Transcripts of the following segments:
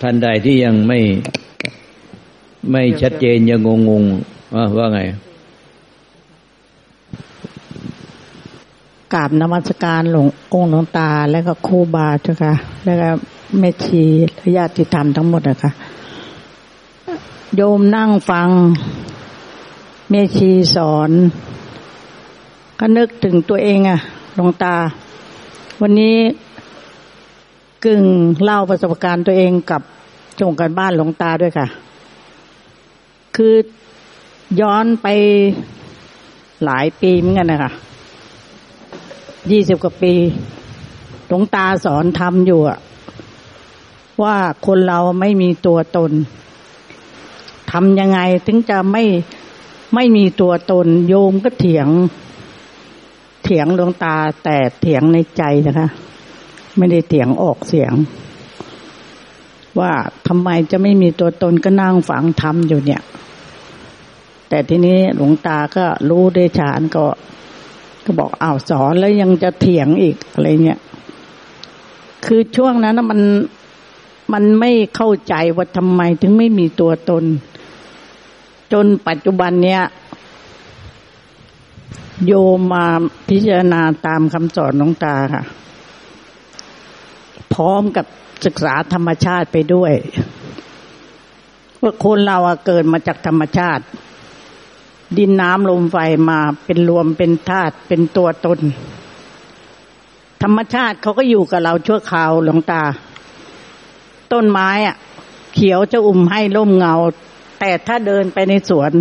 ท่านใดที่ยังไม่ไม่ชัดเจนยังงงงว่าไงกราบนมัสการหลวงองค์หลวงตา แล้วก็ครูบาเจ้าค่ะ แล้วก็แม่ชีญาติธรรมทั้งหมดอะค่ะ โยมนั่งฟังเมชีสอน ก็นึกถึงตัวเองอะหลวงตา วันนี้ กึ่งเล่าประสบการณ์ตัวเองกับจงกันบ้านหลวงตาด้วยค่ะ คือย้อนไปหลายปีเหมือนกันนะคะยี่สิบกว่าปีหลวงตาสอนทำอยู่อะว่าคนเราไม่มีตัวตนทำยังไงถึงจะไม่ไม่มีตัวตน โยมก็เถียง เถียงดวงตาแต่เถียงในใจนะคะ ไม่ได้เถียงออกเสียง ว่าทำไมจะไม่มีตัวตนก็นั่งฝังทำอยู่เนี่ย แต่ทีนี้หลวงตาก็รู้ได้ฉานก็ ก็บอกอ้าวสอนแล้วยังจะเถียงอีกอะไรเงี้ยคือช่วงนั้นมันมันไม่เข้าใจว่าทำไมถึงไม่มีตัวตน จนปัจจุบันเนี้ยโยมมาพิจารณาตามคำสอนน้องตาค่ะ พร้อมกับศึกษาธรรมชาติไปด้วยว่าคนเราเกิดมาจากธรรมชาติ ดินน้ำลมไฟมาเป็นรวมเป็นธาตุเป็นตัวตน ธรรมชาติเขาก็อยู่กับเราชั่วคราวหลวงตา ต้นไม้อะเขียวจะอุ่มให้ร่มเงา แต่ถ้าเดินไปในสวน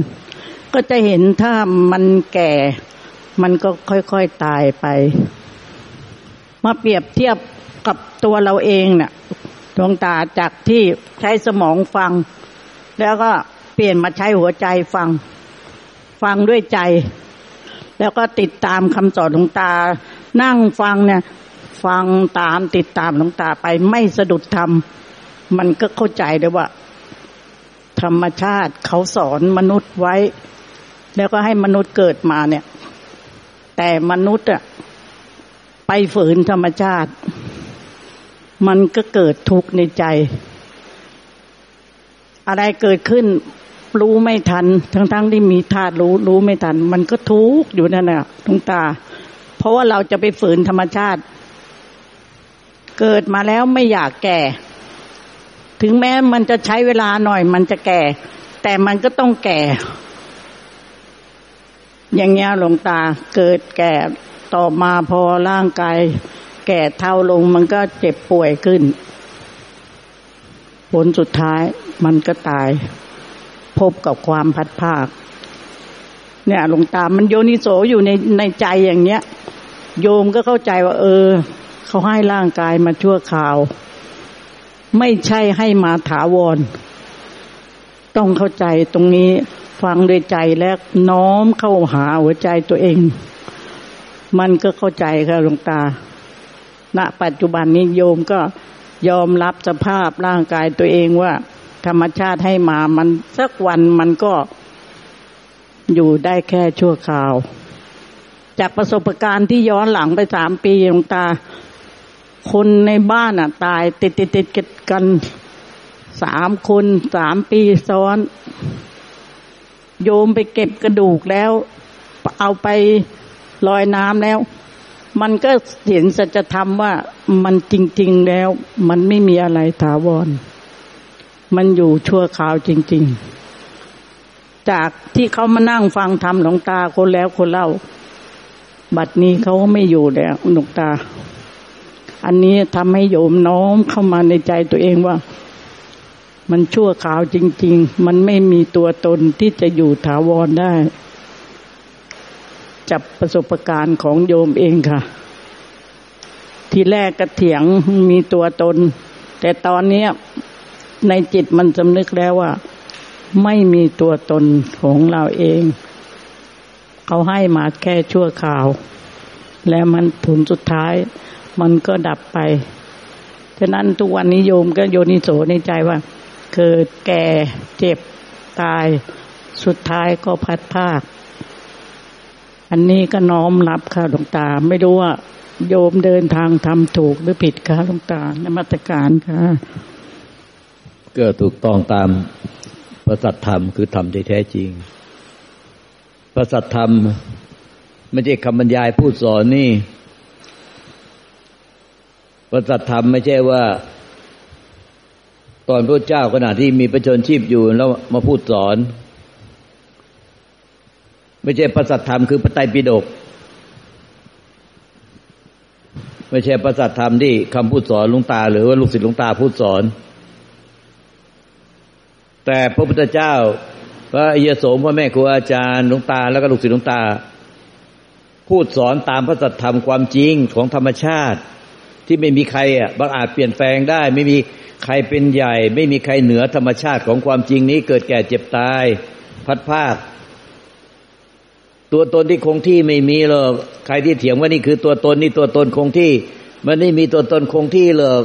ก็จะเห็นถ้ามันแก่ มันก็ค่อยๆตายไป มาเปรียบเทียบ กับตัวเราเองเนะ่ยดวงตาจากที่ใช้สมองฟัง แล้วก็เปลี่ยนมาใช้หัวใจฟัง ฟังด้วยใจ แล้วก็ติดตามคำสอนหลวงตา นั่งฟังเนี่ย ฟังตามติดตามหลวงตาไปไม่สะดุดทำมันก็เข้าใจเลยว่า ธรรมชาติเขาสอนมนุษย์ไว้ แล้วก็ให้มนุษย์เกิดมาเนี่ย แต่มนุษย์อะไปฝืนธรรมชาติ มันก็เกิดทุกข์ในใจ อะไรเกิดขึ้น รู้ไม่ทัน ทั้งๆทที่มีธาตุรู้ รู้ไม่ทัน มันก็ทุกข์อยู่นั่นแหละทุงตา เพราะว่าเราจะไปฝืนธรรมชาติ เกิดมาแล้วไม่อยากแก่ ถึงแม้มันจะใช้เวลาหน่อย มันจะแก่ แต่มันก็ต้องแก่ อย่างเงี้ยหลวงตา เกิดแก่ต่อมาพอร่างกาย แก่เท่าลงมันก็เจ็บป่วยขึ้น ผลสุดท้ายมันก็ตาย พบกับความพัดภาค เนี่ยหลวงตามันโยนิโสอยู่ในในใจอย่างเนี้ย โยมก็เข้าใจว่า เออ เขาให้ร่างกายมาชั่วคราว ไม่ใช่ให้มาถาวร ต้องเข้าใจตรงนี้ฟังด้วยใจและน้อมเข้าหาหัวใจตัวเอง มันก็เข้าใจค่ะหลวงตา ณปัจจุบันนี้โยมก็ยอมรับสภาพร่างกายตัวเองว่า ธรรมชาติให้มามันสักวันมันก็อยู่ได้แค่ชั่วคราว จากประสบการณ์ที่ย้อนหลังไปสามปีหลวงตา คนในบ้านอะ ตายติดติดติดกันสามคนสามปีซ้อน โยมไปเก็บกระดูกแล้ว เอาไปลอยน้ำแล้ว มันก็เห็นสัจธรรมว่ามันจริง ๆแล้ว มันไม่มีอะไรถาวร มันอยู่ชั่วคราวจริง ๆ จากที่เขามานั่งฟังธรรมหลวงตาคนแล้วคนเล่า บัดนี้เขาไม่อยู่แล้วหลวงตา อันนี้ทำให้โยมน้อมเข้ามาในใจตัวเองว่า มันชั่วขาวจริง ๆ มันไม่มีตัวตนที่จะอยู่ถาวรได้ จับประสบการณ์ของโยมเองค่ะ ทีแรกกระเถียงมีตัวตน แต่ตอนนี้ในจิตมันสำนึกแล้วว่า ไม่มีตัวตนของเราเอง เขาให้มาแค่ชั่วคราว และมันผลสุดท้าย มันก็ดับไปฉะนั้นทุกวันนี้โยมก็โยนิโสในใจว่า เกิดแก่เจ็บตาย สุดท้ายก็พัดภาค อันนี้ก็น้อมรับค่ะหลวงตา ไม่รู้ว่า โยมเดินทางทำถูกหรือผิดค่ะหลวงตานมัตการค่ะก็ถูกต้องตามพระสัทธรรมคือธรรมที่แท้จริง พระสัทธรรมไม่ใช่คำบรรยายพูดสอนนี่ พระสัทธรรมไม่ใช่ว่า ตอนพระเจ้าขณะที่มีประชนชีพอยู่แล้วมาพูดสอน ไม่ใช่พระสัทธรรมคือพระไตรปิฎกไม่ใช่พระสัทธรรมที่คำพูดสอนลุงตา หรือว่าลูกศิษย์ลุงตาพูดสอน แต่พระพุทธเจ้า พระเยโสมพ่อแม่ครูอาจารย์หลวงตา แล้วก็ลูกศิษย์หลวงตา พูดสอนตามพระสัจธรรมความจริงของธรรมชาติ ที่ไม่มีใครอะบางอาจเปลี่ยนแปลงได้ ไม่มีใครเป็นใหญ่ ไม่มีใครเหนือธรรมชาติของความจริงนี้เกิดแก่เจ็บตาย พัดพาด ตัวตนที่คงที่ไม่มีหรอกใครที่เถียงว่านี่คือตัวตนนี่ตัวตนคงที่ มันไม่มีตัวตนคงที่หรอก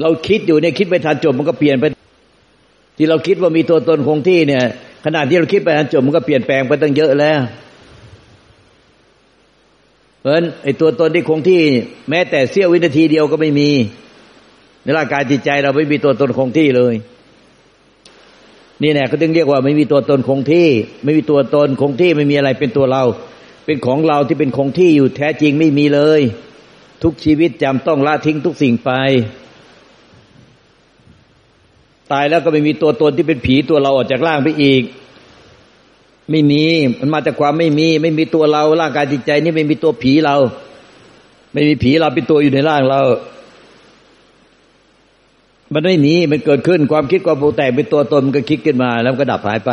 เราคิดอยู่เนี่ยคิดไปทันจบมันก็เปลี่ยนไป ที่เราคิดว่ามีตัวตนคงที่เนี่ยขนาดที่เราคิดไปอันจบมันก็เปลี่ยนแปลงไปตั้งเยอะแล้วเพราะฉะนั้นไอ้ตัวตนที่คงที่ แม้แต่เสี้ยววินาทีเดียวก็ไม่มีในร่างกายจิตใจเราไม่มีตัวตนคงที่เลย นี่แหละเขาถึงเรียกว่าไม่มีตัวตนคงที่ ไม่มีตัวตนคงที่ไม่มีอะไรเป็นตัวเรา เป็นของเราที่เป็นคงที่อยู่แท้จริงไม่มีเลย ทุกชีวิตจำต้องละทิ้งทุกสิ่งไป ตายแล้วก็ไม่มีตัวตนที่เป็นผีตัวเราออกจากร่างไปอีก ไม่มีมันมาจากความไม่มี ไม่มีตัวเราร่างกายจิตใจนี่ไม่มีตัวผีเรา ไม่มีผีเราเป็นตัวอยู่ในร่างเรา มันไม่มีมันเกิดขึ้นความคิดความปรุงแต่งเป็นตัวตนมันก็คิดขึ้นมา แล้วก็ดับหายไป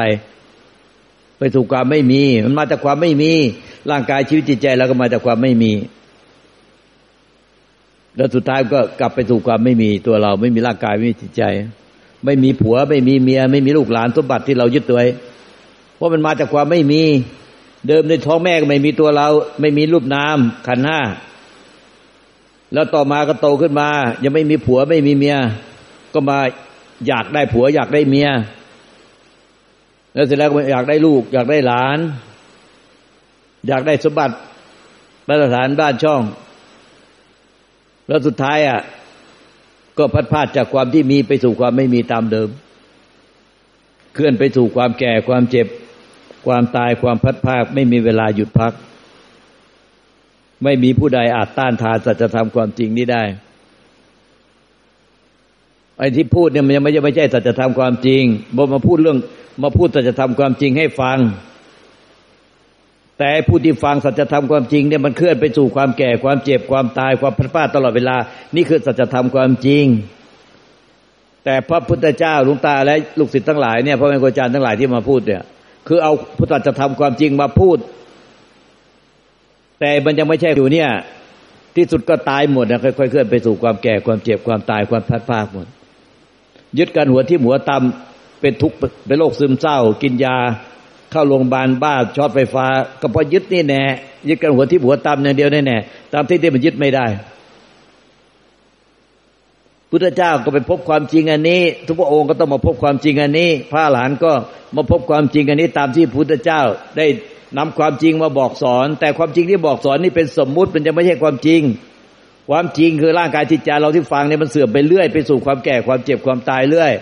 ไปสู่ความไม่มี มันมาจากความไม่มี ร่างกายชีวิตจิตใจเราก็มาจากความไม่มี แล้วสุดท้ายก็กลับไปสู่ความไม่มีตัวเราไม่มีร่างกายไม่มีจิตใจ ไม่มีผัวไม่มีเมีย ไม่มีลูกหลานสมบัติที่เรายึดไว้เพราะมันมาจากความไม่มี เดิมในท้องแม่ก็ไม่มีตัวเรา ไม่มีรูปนามขันห้าแล้วต่อมาก็โตขึ้นมา ยังไม่มีผัวไม่มีเมีย ก็มาอยากได้ผัว อยากได้เมีย แล้วเสร็จแล้วก็อยากได้ลูก อยากได้หลาน อยากได้สมบัติมาตรฐานบ้านช่อง แล้วสุดท้ายอะ ก็พัดพาดจากความที่มีไปสู่ความไม่มีตามเดิม เคลื่อนไปสู่ความแก่ความเจ็บ ความตายความพัดพากไม่มีเวลาหยุดพัก ไม่มีผู้ใดอาจต้านทานสัจธรรมความจริงนี้ได้ ไอ้ที่พูดเนี่ยมันยังไม่ไม่ใช่สัจธรรมความจริงบอกมาพูดเรื่อง มาพูดสัจธรรมความจริงให้ฟัง แต่ผู้ที่ฟังสัจธรรมความจริงเนี่ยมันเคลื่อนไปสู่ความแก่ความเจ็บความตายความพลาดพลาดตลอดเวลา นี่คือสัจธรรมความจริง แต่พระพุทธเจ้าหลวงตาและลูกศิษย์ทั้งหลายเนี่ยพระแม่ครูอาจารย์ทั้งหลายที่มาพูดเนี่ย คือเอาพุทธธรรมความจริงมาพูด แต่มันยังไม่ใช่อยู่เนี่ย ที่สุดก็ตายหมดนะค่อยๆเคลื่อนไปสู่ความแก่ความเจ็บความตายความพลาดพลาดหมด ยึดกันหัวที่หัวตำเป็นทุกข์เป็นโรคซึมเศร้า กินยา เข้าโรงพยาบาลบ้าช็อตไฟฟ้า ก็พอยึดนี่แน่ยึดกันหัวที่หัวตามอย่างเดียวแน่แน่ตามที่ที่มันยึดไม่ได้ พุทธเจ้าก็ไปพบความจริงอันนี้ ทุกพระองค์ก็ต้องมาพบความจริงอันนี้ พระหลานก็มาพบความจริงอันนี้ ตามที่พุทธเจ้าได้นำความจริงมาบอกสอน แต่ความจริงที่บอกสอนนี่เป็นสมมุติมันจะไม่ใช่ความจริง ความจริงคือร่างกายจิตใจเราที่ฟังเนี่ยมันเสื่อมไปเรื่อยไปสู่ความแก่ความเจ็บความตายเรื่อย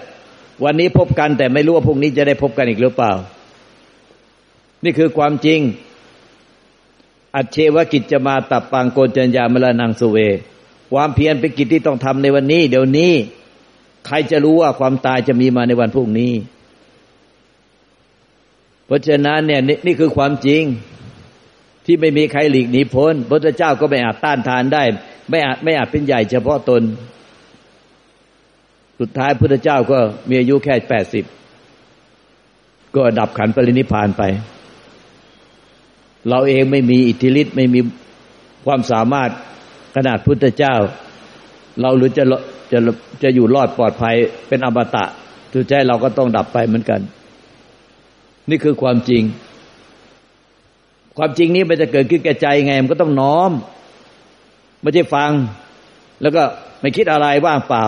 วันนี้พบกันแต่ไม่รู้ว่าพรุ่งนี้จะได้พบกันอีกหรือเปล่า นี่คือความจริง อัจเชวกิจจะมาตับปังโกจัญญามลานังสุเว ความเพียรเป็นกิจที่ต้องทำในวันนี้ เดี๋ยวนี้ ใครจะรู้ว่าความตายจะมีมาในวันพรุ่งนี้ เพราะฉะนั้นเนี่ยนนี่คือความจริงที่ไม่มีใครหลีกหนีพ้นพระเจ้าก็ไม่อาจต้านทานได้ ไม่อาจไม่อาจเป็นใหญ่เฉพาะตน สุดท้ายพระเจ้าก็มีอายุแค่แปดสิบก็ดับขันปรินิพานไป เราเองไม่มีอิทธิฤทธิ์ไม่มีความสามารถขนาดพุทธเจ้า เราหรือจะจะจะอยู่รอดปลอดภัยเป็นอมตะทุกใจเราก็ต้องดับไปเหมือนกัน นี่คือความจริง ความจริงนี้มันจะเกิดขึ้นแก่ใจไงมันก็ต้องน้อม ไม่ใช่ฟัง แล้วก็ไม่คิดอะไรว่างเปล่า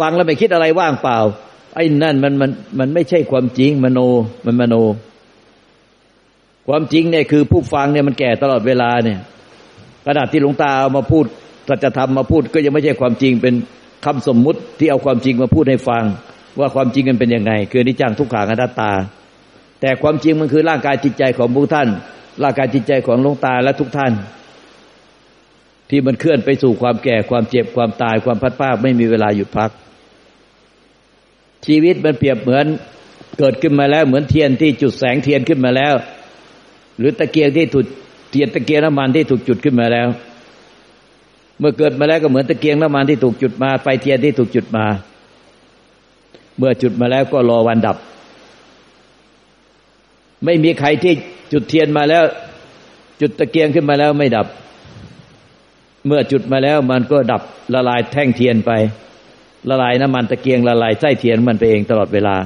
ฟังแล้วไม่คิดอะไรว่างเปล่า ไอ้นั่นมันมันมันไม่ใช่ความจริงมโนมันมโน ความจริงเนี่ยคือผู้ฟังเนี่ยมันแก่ตลอดเวลาเนี่ยกระดาษที่หลวงตาเอามาพูดสัจธรรมมาพูดก็ยังไม่ใช่ความจริงเป็นคำสมมุติที่เอาความจริงมาพูดให้ฟัง ว่าความจริงมันเป็นยังไง คือนิจังทุกขังอนัตตา แต่ความจริงมันคือร่างกายจิตใจของผู้ท่านร่างกายจิตใจของหลวงตาและทุกท่าน ที่มันเคลื่อนไปสู่ความแก่ความเจ็บความตายความพัดภาคไม่มีเวลาหยุดพัก ชีวิตมันเปรียบเหมือนเกิดขึ้นมาแล้วเหมือนเทียนที่จุดแสงเทียนขึ้นมาแล้ว หรือตะเกียงที่ถูกเทียนตะเกียงน้ำมันที่ถูกจุดขึ้นมาแล้ว เมื่อเกิดมาแล้วก็เหมือนตะเกียงน้ำมันที่ถูกจุดมาไฟเทียนที่ถูกจุดมา เมื่อจุดมาแล้วก็รอวันดับ ไม่มีใครที่จุดเทียนมาแล้ว จุดตะเกียงขึ้นมาแล้วไม่ดับ เมื่อจุดมาแล้วมันก็ดับละลายแท่งเทียนไป ละลายน้ำมันตะเกียงละลายไส้เทียนมันไปเองตลอดเวลา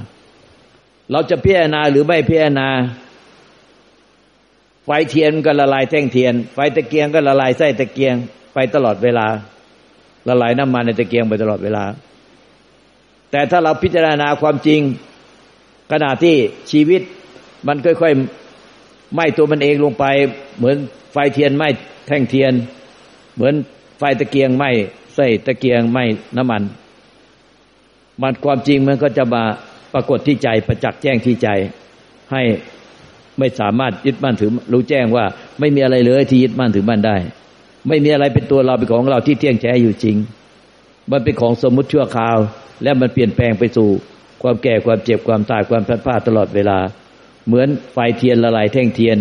เราจะพิจารณาหรือไม่พิจารณา ไฟเทียนก็ละลายแท่งเทียน ไฟตะเกียงก็ละลายไส้ตะเกียงไปตลอดเวลา ละลายน้ำมันในตะเกียงไปตลอดเวลา แต่ถ้าเราพิจารณาความจริงขณะที่ชีวิตมันค่อยๆไหม้ตัวมันเองลงไป เหมือนไฟเทียนไหม้แท่งเทียน เหมือนไฟตะเกียงไหม้ไส้ตะเกียงไหม้น้ำมัน มันความจริงมันก็จะมาปรากฏที่ใจประจักษ์แจ้งที่ใจ ให้ไม่สามารถยึดมั่นถือรู้แจ้งว่า ไม่มีอะไรเลยที่ยึดมั่นถือมั่นได้ ไม่มีอะไรเป็นตัวเราเป็นของเราที่เที่ยงแท้อยู่จริง มันเป็นของสมมุติชั่วคราว และมันเปลี่ยนแปลงไปสู่ ความแก่ความเจ็บความตายความพลาดพลาดตลอดเวลา เหมือนไฟเทียนละลายแท่งเทียน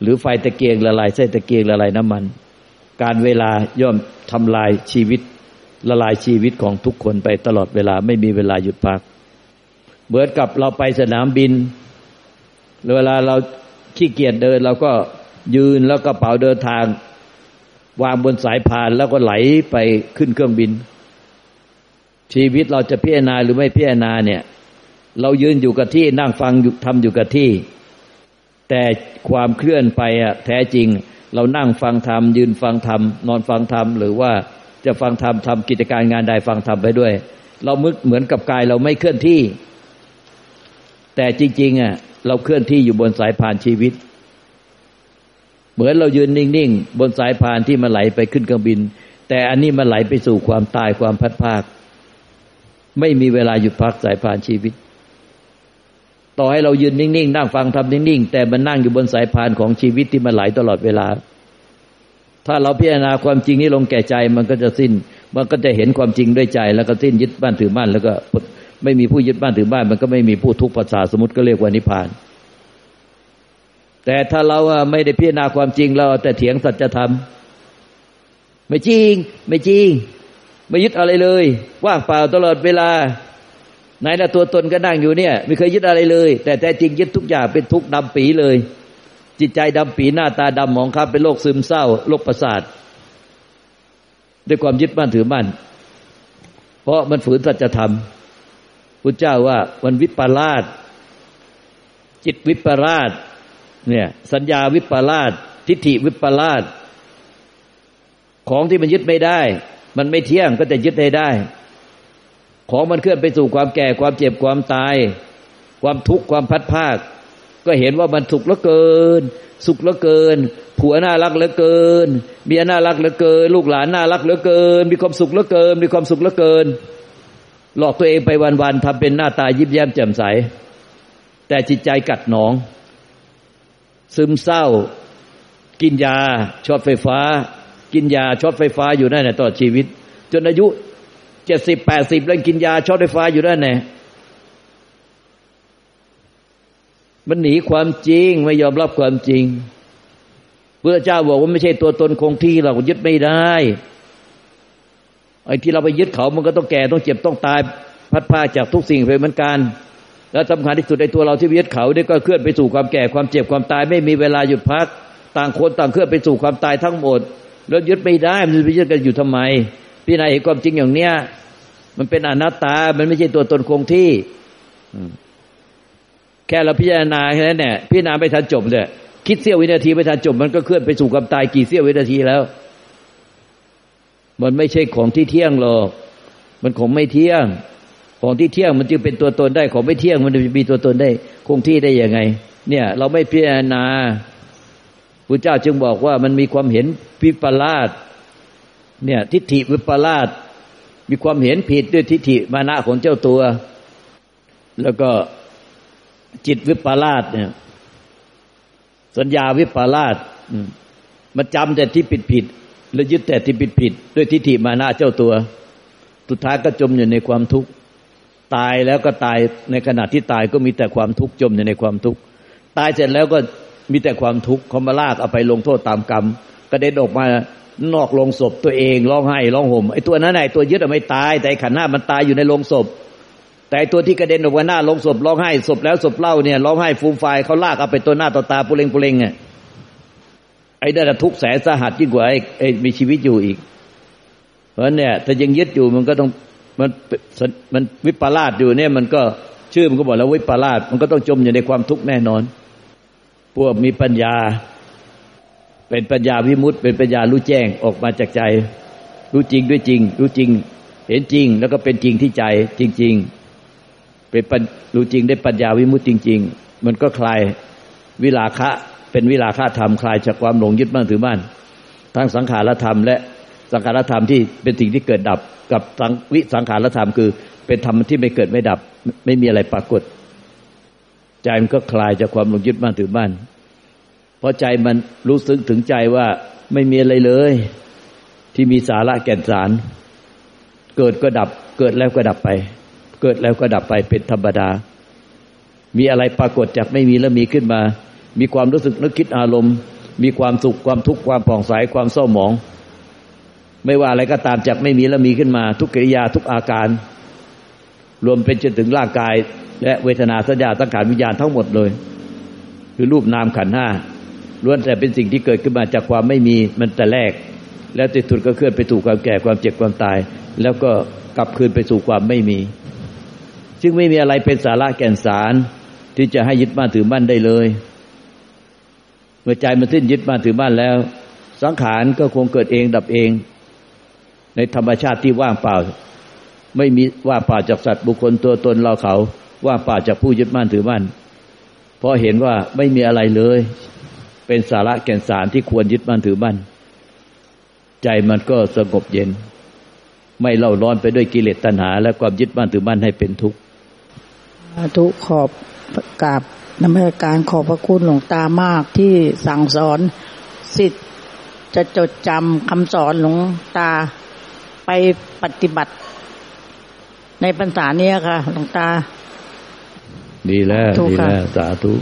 หรือไฟตะเกียงละลายเส้ตะเกียงละลายน้ำมัน การเวลาย่อมทำลายชีวิต ละลายชีวิตของทุกคนไปตลอดเวลาไม่มีเวลาหยุดพัก เหมือนกับเราไปสนามบิน เวลาเราขี้เกียจเดินเราก็ยืนแล้วกระเป๋าเดินทาง วางบนสายพานแล้วก็ไหลไปขึ้นเครื่องบิน ชีวิตเราจะพิจารณาหรือไม่พิจารณาเนี่ย เรายืนอยู่กับที่นั่งฟังทำอยู่กับที่ แต่ความเคลื่อนไปอะแท้จริง เรานั่งฟังธรรมยืนฟังธรรมนอนฟังธรรมหรือว่าจะฟังธรรมทำกิจการงานใดฟังธรรมไปด้วย เรามึกเหมือนกับกายเราไม่เคลื่อนที่ แต่จริงๆอะเราเคลื่อนที่อยู่บนสายพานชีวิต เหมือนเรายืนนิ่งๆบนสายพานที่มันไหลไปขึ้นเครื่องบิน แต่อันนี้มันไหลไปสู่ความตายความพัดภาค ไม่มีเวลาหยุดพักสายพานชีวิต ต่อให้เรายืนนิ่งๆนั่งฟังทำนิ่งๆแต่มันนั่งอยู่บนสายพานของชีวิตที่มันไหลตลอดเวลา ถ้าเราพิจารณาความจริงนี้ลงแก่ใจมันก็จะสิ้น มันก็จะเห็นความจริงด้วยใจ แล้วก็สิ้นยึดบ้านถือบ้านแล้วก็ไม่มีผู้ยึดบ้านถือบ้าน มันก็ไม่มีผู้ทุกข์ภาษาสมุติก็เรียกว่านิพพาน แต่ถ้าเราไม่ได้พิจารณาความจริงเราแต่เถียงสัจธรรมไม่จริง ไม่จริง ไม่ยึดอะไรเลย ว่างเปล่าตลอดเวลา ไหนละตัวตนก็นั่งอยู่เนี่ย ไม่เคยยึดอะไรเลย แต่แต่จริงยึดทุกอย่างเป็นทุกดำปีเลย จิตใจดำปีหน้าตาดำหมองครับเป็นโรคซึมเศร้าโรคประสาท ด้วยความยึดบ้านถือบ้านเพราะมันฝืนสัจธรรมพุทธเจ้าว่ามันวิปลาสจิตวิปลาสเนี่ยสัญญาวิปลาสทิฏฐิวิปลาสของที่มันยึดไม่ได้ มันไม่เที่ยงก็จะยึดได้ได้ ของมันเคลื่อนไปสู่ความแก่ความเจ็บความตาย ความทุกข์ความพัดภาค ก็เห็นว่ามันสุขเหลือเกิน สุขเหลือเกิน ผัวน่ารักเหลือเกินเมียน่ารักเหลือเกิน ลูกหลานน่ารักเหลือเกิน มีความสุขเหลือเกิน มีความสุขเหลือเกิน หลอกตัวเองไปวันๆทำเป็นหน้าตายิ้มแย้มแจ่มใส แต่จิตใจกลัดหนอง ซึมเศร้า กินยาช็อตไฟฟ้า กินยาช็อตไฟฟ้าอยู่นั่นตลอดชีวิต จนอายุ เจ็ดสิบแปดสิบแล้วกินยาช็อตไฟฟ้าอยู่นั่นแหละมันหนีความจริงไม่ยอมรับความจริงพระเจ้าบอกว่าไม่ใช่ตัวตนคงที่เรายึดไม่ได้ไอ้ที่เราไปยึดเขามันก็ต้องแก่ต้องเจ็บต้องตาย พัดพาจากทุกสิ่งไปเหมือนกัน แล้วสำคัญที่สุดในตัวเราที่ยึดเขาเนี่ยก็เคลื่อนไปสู่ความแก่ความเจ็บความตาย ไม่มีเวลาหยุดพัก ต่างคนต่างเคลื่อนไปสู่ความตายทั้งหมด แล้วยึดไม่ได้มันจะไปยึดกันอยู่ทำไม พี่นาเห็นความจริงอย่างเนี้ย มันเป็นอนัตตา มันไม่ใช่ตัวตนคงที่แค่เราพิจารณาแค่นั้นเนี่ยพิจารณาไม่ทันจบเลยคิดเสี้ยววินาทีไม่ทันจบ มันก็เคลื่อนไปสู่ความตายกี่เสี้ยววินาทีแล้ว มันไม่ใช่ของที่เที่ยงหรอก มันของไม่เที่ยง ของที่เที่ยงมันจึงเป็นตัวตนได้ ของไม่เที่ยงมันจะมีตัวตนได้ คงที่ได้ยังไง เนี่ย เราไม่พิจารณาพระเจ้าจึงบอกว่ามันมีความเห็นวิปลาส เนี่ย ทิฏฐิวิปลาสมีความเห็นผิดด้วยทิฏฐิมานะของเจ้าตัว แล้วก็จิตวิปลาสเนี่ย สัญญาวิปลาสมันจำแต่ที่ผิดผิดแล้วยึดแต่ที่ผิดผิดด้วยทิฏฐิมานะเจ้าตัว สุดท้ายก็จมอยู่ในความทุกข์ตายแล้วก็ตายในขณะที่ตายก็มีแต่ความทุกข์จมอยู่ในความทุกข์ตายเสร็จแล้วก็มีแต่ความทุกข์เขามาลากเอาไปลงโทษตามกรรมกระเด็นออกมา นอกโรงศพตัวเองร้องไห้ร้องห่มไอ้ตัวนั้นไอ้ตัวยึดไม่ตาย แต่ขันหน้ามันตายอยู่ในโรงศพ แต่ตัวที่กระเด็นออกมาหน้าโรงศพร้องไห้ศพแล้วศพเล่าเนี่ยร้องไห้ฟูมไฟเขาลากเอาไปตัวหน้าต่อตาปุเรงปุเรงอะไอ้นั่นทุกแสนสาหัสยิ่งกว่าไอ้มีชีวิตอยู่อีก เพราะเนี่ยถ้ายังยึดอยู่มันก็ต้องมันมันวิปลาสอยู่เนี่ยมันก็ชื่อมันก็บอกแล้ววิปลาสมันก็ต้องจมอยู่ในความทุกข์แน่นอน พวกมีปัญญา เป็นปัญญาวิมุตต์เป็นปัญญารู้แจ้งออกมาจากใจ รู้จริงด้วยจริง รู้จริง เห็นจริง แล้วก็เป็นจริงที่ใจจริง ๆ เป็นรู้จริงได้ปัญญาวิมุตต์จริง ๆ มันก็คลายวิลาคะ เป็นวิลาคะธรรมคลายจากความหลงยึดมั่นถือมั่นทั้งสังขารธรรม และสังขารธรรมที่เป็นสิ่งที่เกิดดับกับสังวิสังขารธรรมคือเป็นธรรมที่ไม่เกิดไม่ดับ ไม่มีอะไรปรากฏ ใจมันก็คลายจากความหลงยึดมั่นถือมั่น ราะใจมันรู้สึกถึงใจว่าไม่มีอะไรเลย ที่มีสาระแก่นสาร เกิดก็ดับ เกิดแล้วก็ดับไป เกิดแล้วก็ดับไปเป็นธรรมดา มีอะไรปรากฏจากไม่มีแล้วมีขึ้นมา มีความรู้สึกนึกคิดอารมณ์ มีความสุขความทุกข์ความผ่องใสความเศร้าหมอง ไม่ว่าอะไรก็ตามจากไม่มีแล้วมีขึ้นมา ทุกกิริยาทุกอาการ รวมเป็นจนถึงร่างกาย และเวทนาสัญญาตั้งขานวิญญาณทั้งหมดเลย คือรูปนามขันห้า ล้วนแต่เป็นสิ่งที่เกิดขึ้นมาจากความไม่มีมันแต่แรก แล้วติดทุนก็เคลื่อนไปสู่ความแก่ความเจ็บความตาย แล้วก็กลับคืนไปสู่ความไม่มี ซึ่งไม่มีอะไรเป็นสาระแก่นสาร ที่จะให้ยึดมั่นถือมั่นได้เลยเมื่อใจมันสิ้นยึดมั่นถือมั่นแล้ว สังขารก็คงเกิดเองดับเอง ในธรรมชาติที่ว่างเปล่า ไม่มีว่าเปล่าจากสัตว์บุคคลตัวตนเราเขาว่าเปล่าจากผู้ยึดมั่นถือมั่นเพราะเห็นว่าไม่มีอะไรเลย เป็นสาระแก่นสารที่ควรยึดมั่นถือมั่นใจมันก็สงบเย็น ไม่เล่าร้อนไปด้วยกิเลสตัณหา และความยึดมั่นถือมั่นให้เป็นทุกข์ทุกขอบกราบนมัสการขอบพระคุณหลวงตามากที่สั่งสอนสิทธิ์จะจดจำคำสอนหลวงตาไปปฏิบัติ ในปัญษาเนี้ยค่ะ หลวงตา ดีแล้ว ดีแล้ว สาธุ